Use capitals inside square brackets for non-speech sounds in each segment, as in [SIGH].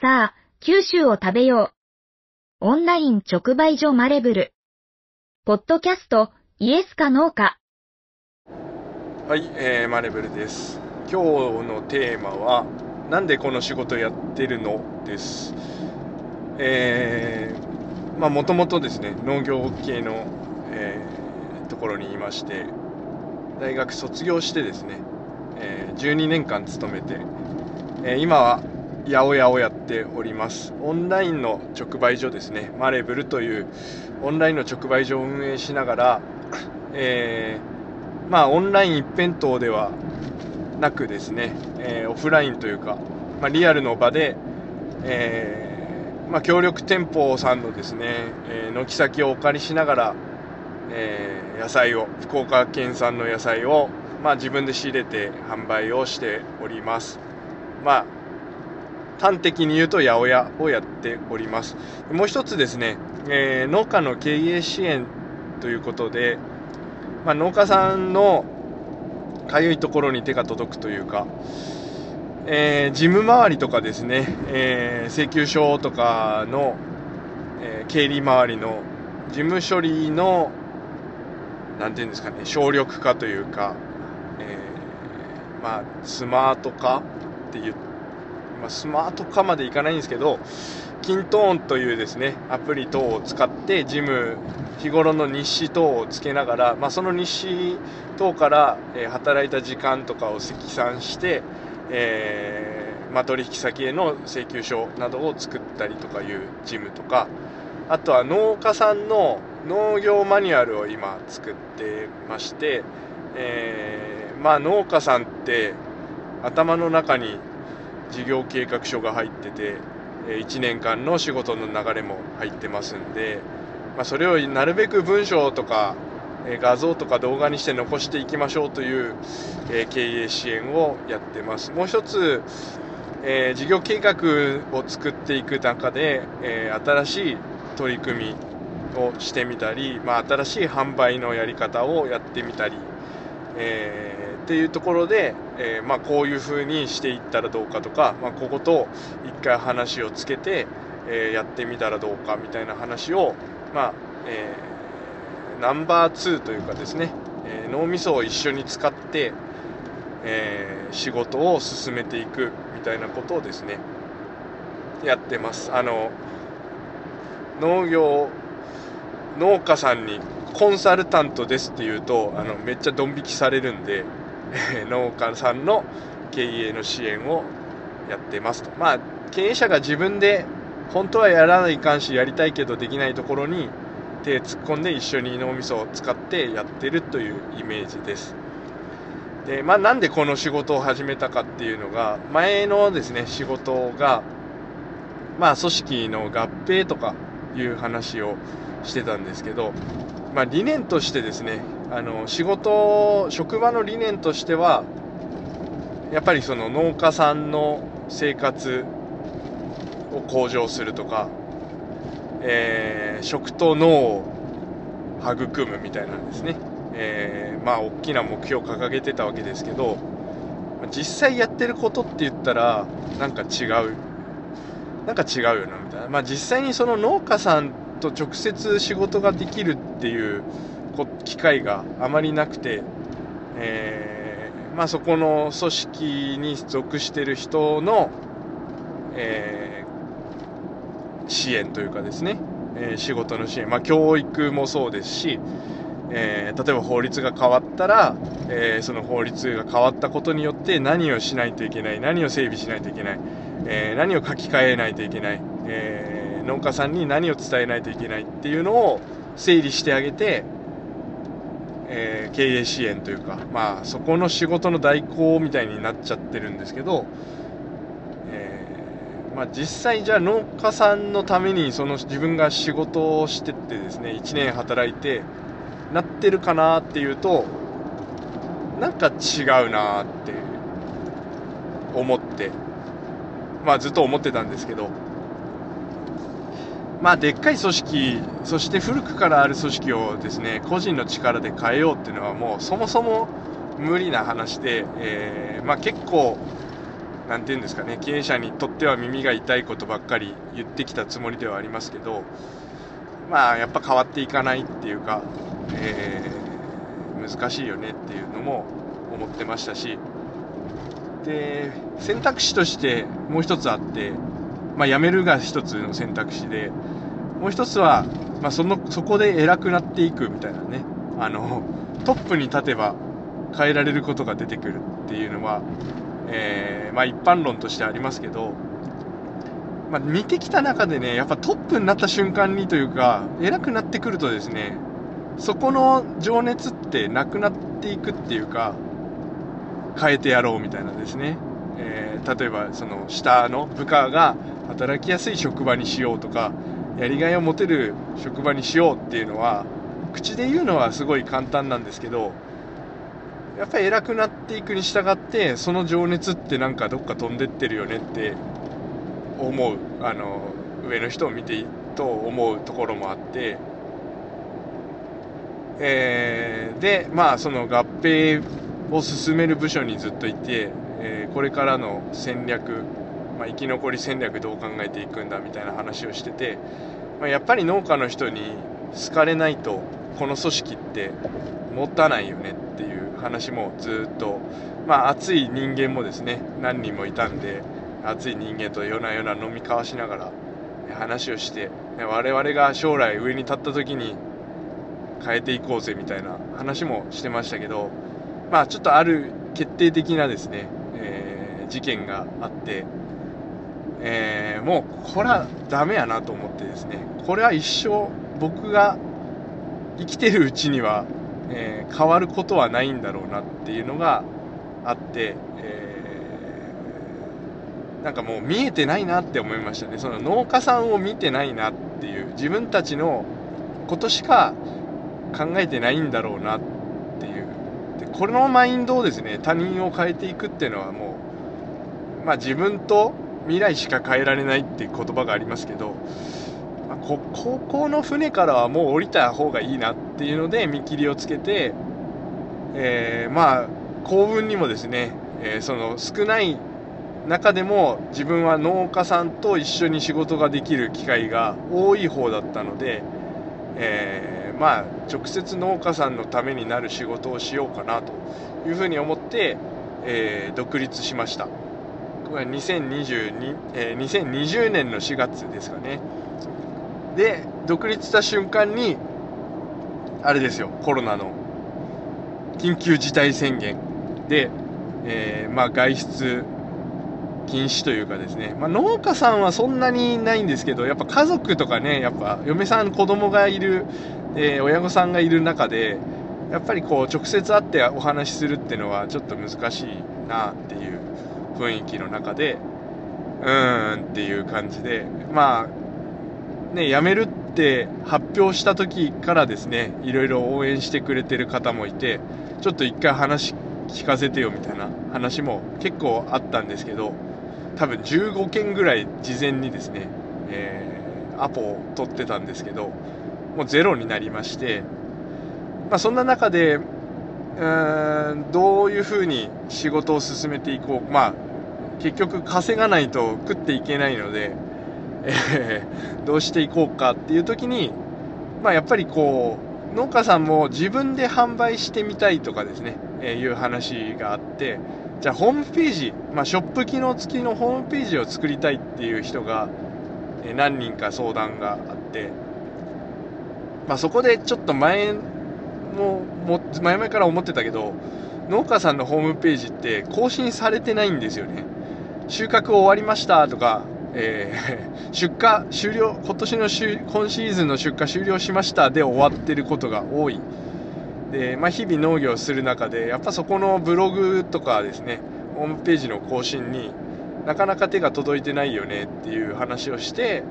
さあ、九州を食べよう。オンライン直売所マレブル。ポッドキャスト、イエスかノーか。はい、えー、マレブルです。今日のテーマは、なんでこの仕事やってるの？です。えー、まあもともとですね、農業系の、えーところにいまして、大学卒業してですね、えー12年間勤めて、えー今は八百屋をやっております。オンラインの直売所ですね、マレブルというオンラインの直売所を運営しながら、えーまあオンライン一辺倒ではなくですね、えーオフラインというか、まあ、リアルの場で、えーまあ、協力店舗さんのですね、えー軒先をお借りしながら、えー野菜を福岡県産の野菜を、まあ、自分で仕入れて販売をしておりますまあ端的に言うと八百屋をやっております。もう一つですね、えー農家の経営支援ということで、まあ、農家さんのかゆいところに手が届くというか、えー事務周りとかですね、えー請求書とかの、えー経理周りの事務処理のなんていうんですかね省力化というか、えーまあスマート化っていう、まあ、スマート化までいかないんですけどキントーンというですねアプリ等を使って事務日頃の日誌等をつけながら、まあ、その日誌等から、えー働いた時間とかを積算して、えーまあ、取引先への請求書などを作ったりとかいう事務とかあとは農家さんの農業マニュアルを今作ってまして、えーまあ、農家さんって頭の中に事業計画書が入ってて1年間の仕事の流れも入ってますんで、まあ、それをなるべく文章とかえ画像とか動画にして残していきましょうという、え経営支援をやってます。もう一つ、えー事業計画を作っていく中で、えー新しい取り組みをしてみたり、まあ、新しい販売のやり方をやってみたり、えーっていうところで、えーまあ、こういうふうにしていったらどうかとか、まあ、ここと一回話をつけて、えーやってみたらどうかみたいな話を、まあえーナンバー2というかですね、え脳みそを一緒に使って、え仕事を進めていくみたいなことをですねやってます。あの農業農家さんにコンサルタントですって言うとあのめっちゃドン引きされるんでえ [LAUGHS] 農家さんの経営の支援をやってますと。まあ経営者が自分で本当はやらないかんしやりたいけどできないところに手突っ込んで一緒に脳みそを使ってやってるというイメージです。で、まあ、なんでこの仕事を始めたかっていうのが前のですね仕事がまあ組織の合併とかいう話をしてたんですけど、まあ、理念としてですねあの仕事職場の理念としてはやっぱりその農家さんの生活を向上するとか、えー食と脳を育むみたいなんですね、えーまあ大きな目標を掲げてたわけですけど実際やってることって言ったらなんか違う。なんか違うよなみたいな、まあ、実際にその農家さんと直接仕事ができるっていう機会があまりなくて、えーまあ、そこの組織に属してる人の、えー支援というかですね、え仕事の支援、まあ、教育もそうですし、えー例えば法律が変わったら、えーその法律が変わったことによって何をしないといけない何を整備しないといけない、えー何を書き換えないといけない、え農家さんに何を伝えないといけないっていうのを整理してあげて、えー経営支援というか、まあ、そこの仕事の代行みたいになっちゃってるんですけど、えーまあ、実際じゃあ農家さんのためにその自分が仕事をしてってですね1年働いてなってるかなっていうとなんか違うなって思ってまあずっと思ってたんですけどまあでっかい組織そして古くからある組織をですね個人の力で変えようっていうのはもうそもそも無理な話で、えーまあ結構何て言うんですかね経営者にとっては耳が痛いことばっかり言ってきたつもりではありますけどまあやっぱ変わっていかないっていうか、えー、難しいよねっていうのも思ってましたしで選択肢としてもう一つあって、まあ、辞めるが一つの選択肢でもう一つは、まあ、そのそこで偉くなっていくみたいなね。あのトップに立てば変えられることが出てくるっていうのは、えー、まあ、一般論としてありますけど、まあ、見てきた中でねやっぱトップになった瞬間にというか偉くなってくるとですねそこの情熱ってなくなっていくっていうか変えてやろうみたいなですね、えー、例えばその下の部下が働きやすい職場にしようとかやりがいを持てる職場にしようっていうのは口で言うのはすごい簡単なんですけどやっぱり偉くなっていくに従ってその情熱ってなんかどっか飛んでってるよねって思うあの上の人を見てと思うところもあって、えー、でまあその合併を進める部署にずっといて、えー、これからの戦略、まあ、生き残り戦略どう考えていくんだみたいな話をしてて、まあ、やっぱり農家の人に好かれないとこの組織って持たないよねっていう話もずっと、まあ、熱い人間もですね何人もいたんで熱い人間と夜な夜な飲み交わしながら話をして我々が将来上に立った時に変えていこうぜみたいな話もしてましたけどまあちょっとある決定的なですね、えー、事件があって、えー、もうこれはダメやなと思ってですね。これは一生僕が生きてるうちには、えー、変わることはないんだろうなっていうのがあって、えー、なんかもう見えてないなって思いましたね。その農家さんを見てないなっていう自分たちのことしか考えてないんだろうなっていう。でこのマインドをですね他人を変えていくっていうのはもう、まあ、自分と未来しか変えられないって言葉がありますけどまあ、こ高校の船からはもう降りた方がいいなっていうので見切りをつけて、えー、まあ幸運にもですね、えー、その少ない中でも自分は農家さんと一緒に仕事ができる機会が多い方だったので、えー、まあ直接農家さんのためになる仕事をしようかなというふうに思って、えー、独立しました。これは2022、えー、2020年の4月ですかね。で独立した瞬間にあれですよコロナの緊急事態宣言で、えー、まあ、外出禁止というかですね、まあ、農家さんはそんなにないんですけどやっぱ家族とかねやっぱ嫁さん子供がいる、えー、親御さんがいる中でやっぱりこう直接会ってお話しするっていうのはちょっと難しいなっていう雰囲気の中でうーんっていう感じでまあね、辞めるって発表した時からですね、いろいろ応援してくれてる方もいて、ちょっと一回話聞かせてよみたいな話も結構あったんですけど、多分15件ぐらい事前にですね、えー、アポを取ってたんですけど、もうゼロになりまして、まあ、そんな中で、うーん、どういうふうに仕事を進めていこう。まあ、結局稼がないと食っていけないので、えー、どうしていこうかっていう時に、まあ、やっぱりこう農家さんも自分で販売してみたいとかですね、えー、いう話があってじゃあホームページ、まあ、ショップ機能付きのホームページを作りたいっていう人が、えー、何人か相談があって、まあ、そこでちょっと前もも前々から思ってたけど農家さんのホームページって更新されてないんですよね。収穫終わりましたとかえー、[LAUGHS] 出荷終了、今年の今シーズンの出荷終了しましたで終わってることが多い。で、まあ、日々農業する中で、やっぱそこのブログとかですね、ホームページの更新になかなか手が届いてないよねっていう話をして、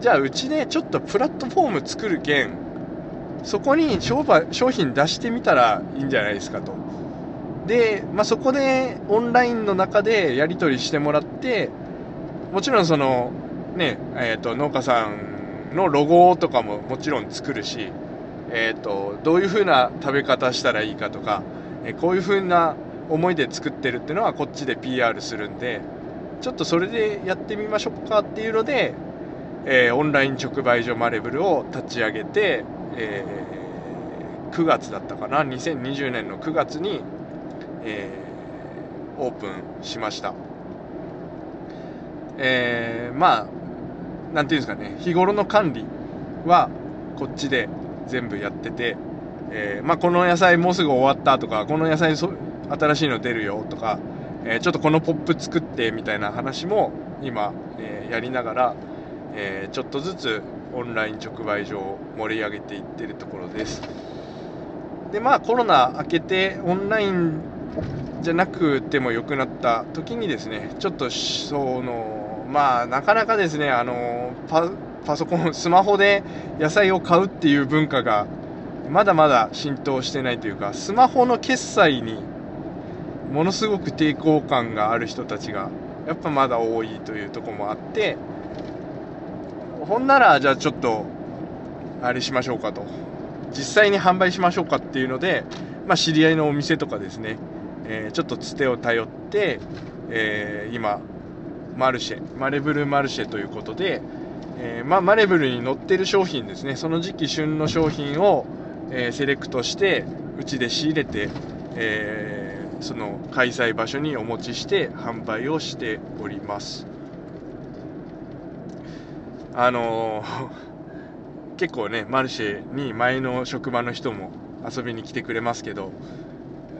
じゃあうちでちょっとプラットフォーム作るけん、そこに商商品出してみたらいいんじゃないですかと。で、まあ、そこでオンラインの中でやり取りしてもらって、もちろんその、ね、えっ、ー、と、農家さんのロゴとかももちろん作るし、えっ、ー、と、どういう風な食べ方したらいいかとか、えこういう風な思いで作ってるっていうのはこっちで PR するんで、ちょっとそれでやってみましょうかっていうので、えー、オンライン直売所マレブルを立ち上げて、えー、9月だったかな2020年の9月に、えー、オープンしました。えー、まあなんていうんですかね。日頃の管理はこっちで全部やってて、えー、まあ、この野菜もうすぐ終わったとかこの野菜新しいの出るよとか、えー、ちょっとこのポップ作ってみたいな話も今、えやりながら、えちょっとずつオンライン直売所を盛り上げていってるところです。でまあコロナ明けてオンラインじゃなくても良くなった時にですねちょっとそのまあなかなかですねあのパパソコンスマホで野菜を買うっていう文化がまだまだ浸透してないというかスマホの決済にものすごく抵抗感がある人たちがやっぱまだ多いというとこもあってほんならじゃあちょっとあれしましょうかと。実際に販売しましょうかっていうので、まあ、知り合いのお店とかですね、えー、ちょっとつてを頼って、えー、今マルシェマレブルマルシェということで、えー、まあ、マレブルに載ってる商品ですね。その時期旬の商品を、えセレクトしてうちで仕入れて、えその開催場所にお持ちして販売をしております。あの [LAUGHS] 結構ねマルシェに前の職場の人も遊びに来てくれますけど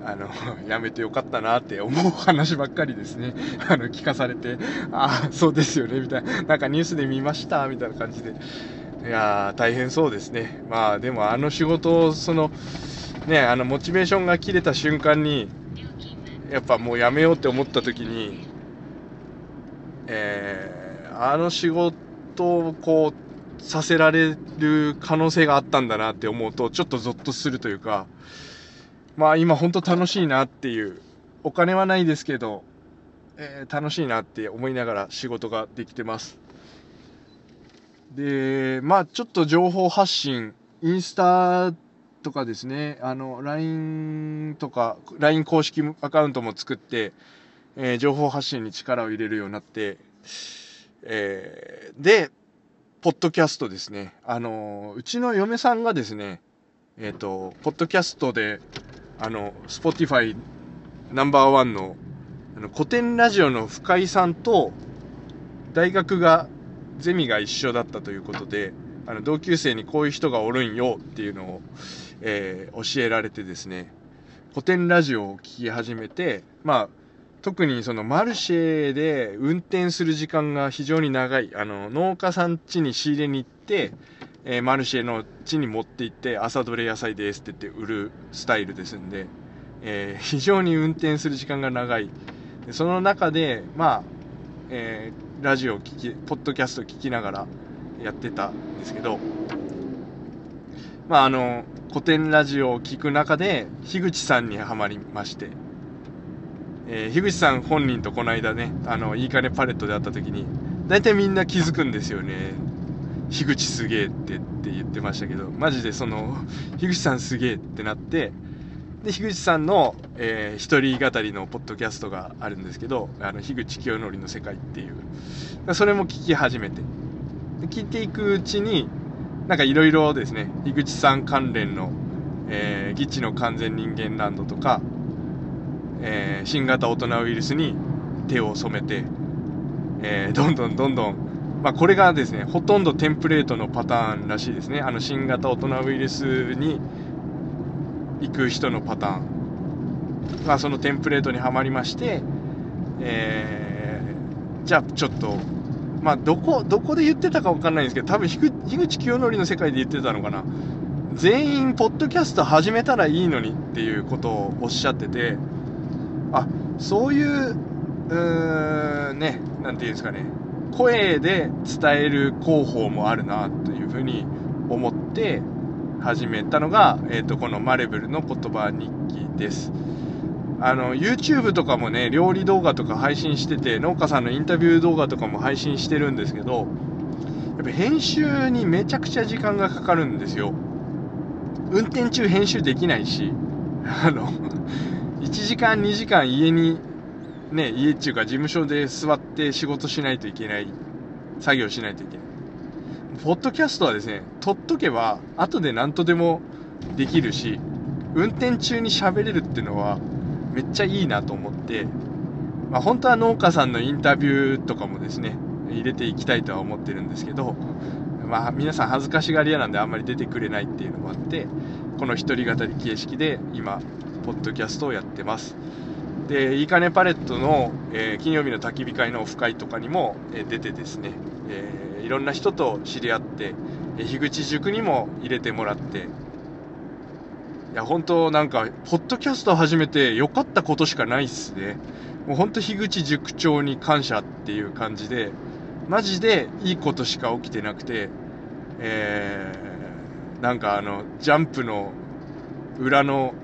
あの、やめてよかったなって思う話ばっかりですね。[LAUGHS] あの、聞かされて、ああ、そうですよね、みたいな。なんかニュースで見ました、みたいな感じで。いやー、大変そうですね。まあ、でもあの仕事を、その、ね、あの、モチベーションが切れた瞬間に、やっぱもうやめようって思った時に、えー、あの仕事をこう、させられる可能性があったんだなって思うと、ちょっとゾッとするというか、まあ今本当楽しいなっていう、お金はないですけど、えー、楽しいなって思いながら仕事ができてます。で、まあちょっと情報発信、インスタとかですね、あの、LINE とか、LINE 公式アカウントも作って、えー、情報発信に力を入れるようになって、えー、で、ポッドキャストですね。あの、うちの嫁さんがですね、えっ、ー、と、ポッドキャストで、あの、Spotify ナンバーワンの、あの、古典ラジオの深井さんと、大学が、ゼミが一緒だったということで、あの、同級生にこういう人がおるんよっていうのを、えー、教えられてですね、古典ラジオを聴き始めて、まあ、特にそのマルシェで運転する時間が非常に長い。あの、農家さん家に仕入れに行って、えー、マルシェの地に持って行って朝どれ野菜ですって言って売るスタイルですんで、えー、非常に運転する時間が長い。でその中でまあ、えー、ラジオを聞きポッドキャストを聞きながらやってたんですけどまああの古典ラジオを聞く中で樋口さんにはまりまして、えー、樋口さん本人とこの間ねあのいいかねパレットで会った時に大体みんな気づくんですよね。樋口すげえってって言ってましたけど、マジでその、樋口さんすげえってなって、で、樋口さんの、えー、一人語りのポッドキャストがあるんですけど、あの、樋口清則の世界っていう、それも聞き始めて、で聞いていくうちに、なんかいろいろですね、樋口さん関連の、えー、ギチの完全人間ランドとか、えー、新型大人ウイルスに手を染めて、えー、どんどんどんどんまあ、これがですね、ほとんどテンプレートのパターンらしいですね。あの、新型大人ウイルスに行く人のパターン。まあ、そのテンプレートにはまりまして、えー、じゃあちょっと、まあ、どこ、どこで言ってたかわかんないんですけど、多分、樋口清則の世界で言ってたのかな。全員、ポッドキャスト始めたらいいのにっていうことをおっしゃってて、あ、そういう、うーん、ね、なんていうんですかね。声で伝える広報もあるなというふうに思って始めたのが、えっ、ー、と、このマレブルの言葉日記です。あの、YouTube とかもね、料理動画とか配信してて、農家さんのインタビュー動画とかも配信してるんですけど、やっぱ編集にめちゃくちゃ時間がかかるんですよ。運転中編集できないし、あの、[LAUGHS] 1時間2時間家にね、家っていうか事務所で座って仕事しないといけない、作業しないといけない。ポッドキャストはですね、撮っとけば、後で何とでもできるし、運転中に喋れるっていうのは、めっちゃいいなと思って、まあ、本当は農家さんのインタビューとかもですね、入れていきたいとは思ってるんですけど、まあ、皆さん恥ずかしがり屋なんであんまり出てくれないっていうのもあって、この一人語り形式で今、ポッドキャストをやってます。で、いいかねパレットの、えー、金曜日の焚き火会のオフ会とかにも、えー、出てですね、えー、いろんな人と知り合って、え樋口塾にも入れてもらって、いや、本当なんか、ポッドキャスト始めて良かったことしかないっすね。もう本当樋口塾長に感謝っていう感じで、マジでいいことしか起きてなくて、えー、なんかあの、ジャンプの裏の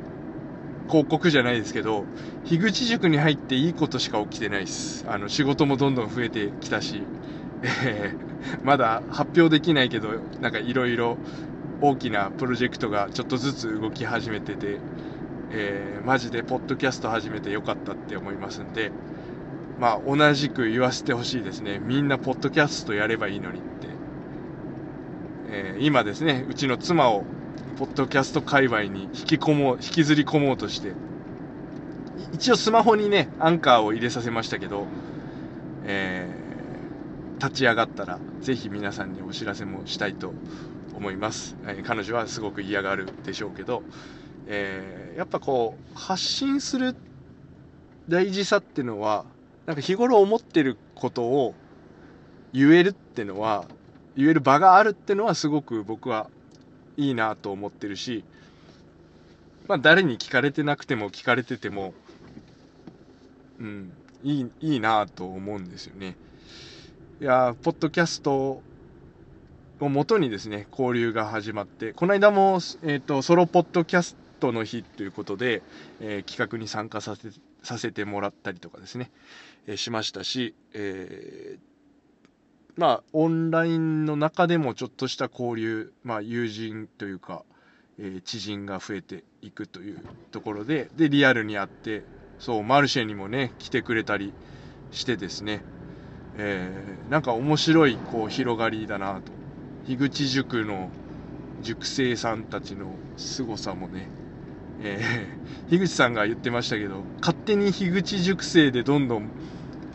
広告じゃないですけど、樋口塾に入っていいことしか起きてないです。あの、仕事もどんどん増えてきたし、えー、まだ発表できないけど、なんかいろいろ大きなプロジェクトがちょっとずつ動き始めてて、えー、マジでポッドキャスト始めてよかったって思いますんで、まあ同じく言わせてほしいですね。みんなポッドキャストやればいいのにって。えー、今ですね、うちの妻をポッドキャスト界隈に引き込もう、引きずり込もうとして、一応スマホにね、アンカーを入れさせましたけど、えー、立ち上がったら、ぜひ皆さんにお知らせもしたいと思います。えー、彼女はすごく嫌がるでしょうけど、えー、やっぱこう、発信する大事さっていうのは、なんか日頃思ってることを言えるってのは、言える場があるってのはすごく僕はいいなと思ってるし、まあ誰に聞かれてなくても聞かれてても、うん、いい、いいなと思うんですよね。いやポッドキャストをもとにですね、交流が始まって、この間も、えっ、ー、と、ソロポッドキャストの日ということで、えー、企画に参加させさせてもらったりとかですね、えー、しましたし、えーまあ、オンラインの中でもちょっとした交流、まあ、友人というか、えー、知人が増えていくというところで、で、リアルに会って、そう、マルシェにもね、来てくれたりしてですね、えー、なんか面白い、こう、広がりだなと。樋口塾の塾生さんたちの凄さもね、えー、樋口さんが言ってましたけど、勝手に樋口塾生でどんどん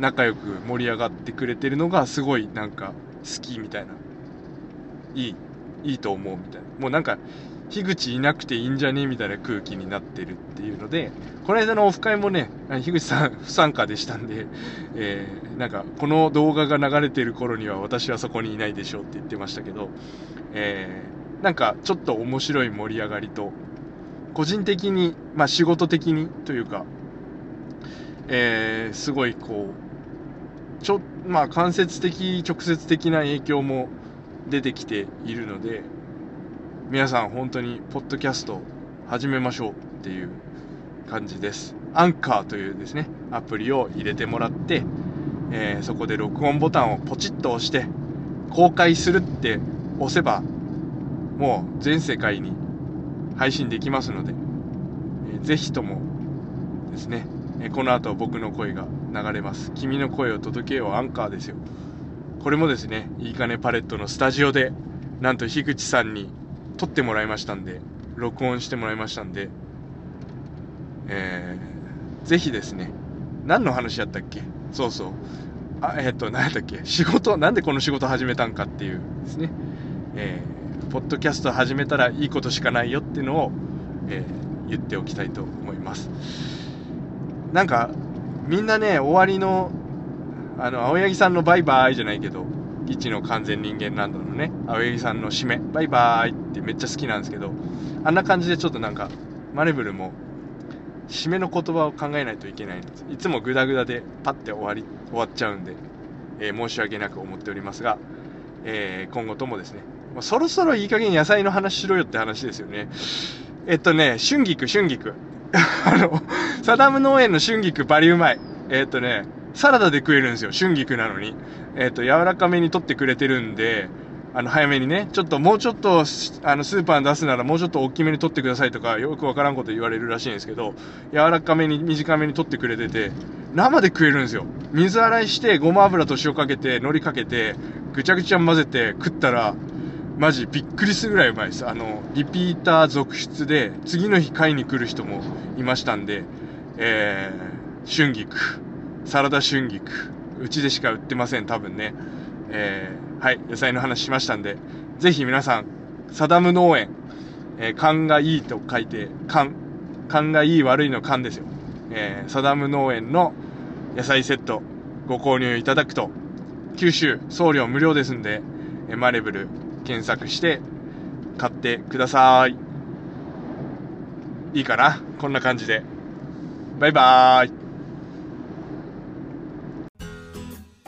仲良く盛り上がってくれてるのがすごいなんか好きみたいな。いい、いいと思うみたいな。もうなんか、樋口いなくていいんじゃねみたいな空気になってるっていうので、この間のオフ会もね、樋口さん不参加でしたんで、えー、なんか、この動画が流れてる頃には私はそこにいないでしょうって言ってましたけど、えー、なんかちょっと面白い盛り上がりと、個人的に、まあ仕事的にというか、えー、すごいこう、ちょ、まあ間接的、直接的な影響も出てきているので、皆さん本当にポッドキャスト始めましょうっていう感じです。アンカーというですね、アプリを入れてもらって、えー、そこで録音ボタンをポチッと押して、公開するって押せば、もう全世界に配信できますので、えー、ぜひともですね、えこの後僕の声が流れます。君の声を届けようアンカーですよ。これもですね、いいかねパレットのスタジオで、なんと樋口さんに撮ってもらいましたんで、録音してもらいましたんで、えー、ぜひですね、何の話やったっけ？そうそう。あ、えっ、と、何やったっけ？仕事、なんでこの仕事始めたんかっていうですね、えー、ポッドキャスト始めたらいいことしかないよっていうのを、えー、言っておきたいと思います。なんか、みんなね、終わりの、あの、青柳さんのバイバイじゃないけど、一の完全人間ランドのね、青柳さんの締め、バイバーイってめっちゃ好きなんですけど、あんな感じでちょっとなんか、マレブルも、締めの言葉を考えないといけないんです。いつもグダグダでパッて終わり、終わっちゃうんで、えー、申し訳なく思っておりますが、えー、今後ともですね、もうそろそろいい加減野菜の話しろよって話ですよね。えっとね、春菊、春菊。あの、サダム農園の春菊バリうまい。えー、とね、サラダで食えるんですよ。春菊なのに。えー、と、柔らかめに取ってくれてるんで、あの、早めにね、ちょっともうちょっと、あの、スーパーに出すならもうちょっと大きめに取ってくださいとか、よくわからんこと言われるらしいんですけど、柔らかめに、短めに取ってくれてて、生で食えるんですよ。水洗いして、ごま油と塩かけて、海苔かけて、ぐちゃぐちゃ混ぜて食ったら、マジびっくりするぐらいうまいです。あの、リピーター続出で、次の日買いに来る人もいましたんで、えー、春菊、サラダ春菊、うちでしか売ってません、多分ね。えー、はい、野菜の話しましたんで、ぜひ皆さん、サダム農園、えー、勘がいいと書いて、勘、勘がいい悪いの勘ですよ。えー、サダム農園の野菜セットご購入いただくと、九州送料無料ですんで、え、マレブル検索して買ってください。いいかな？こんな感じで。バイバーイ。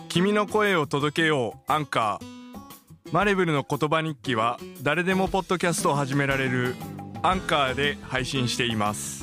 君の声を届けようアンカー。マレブルの言葉日記は誰でもポッドキャストを始められるアンカーで配信しています。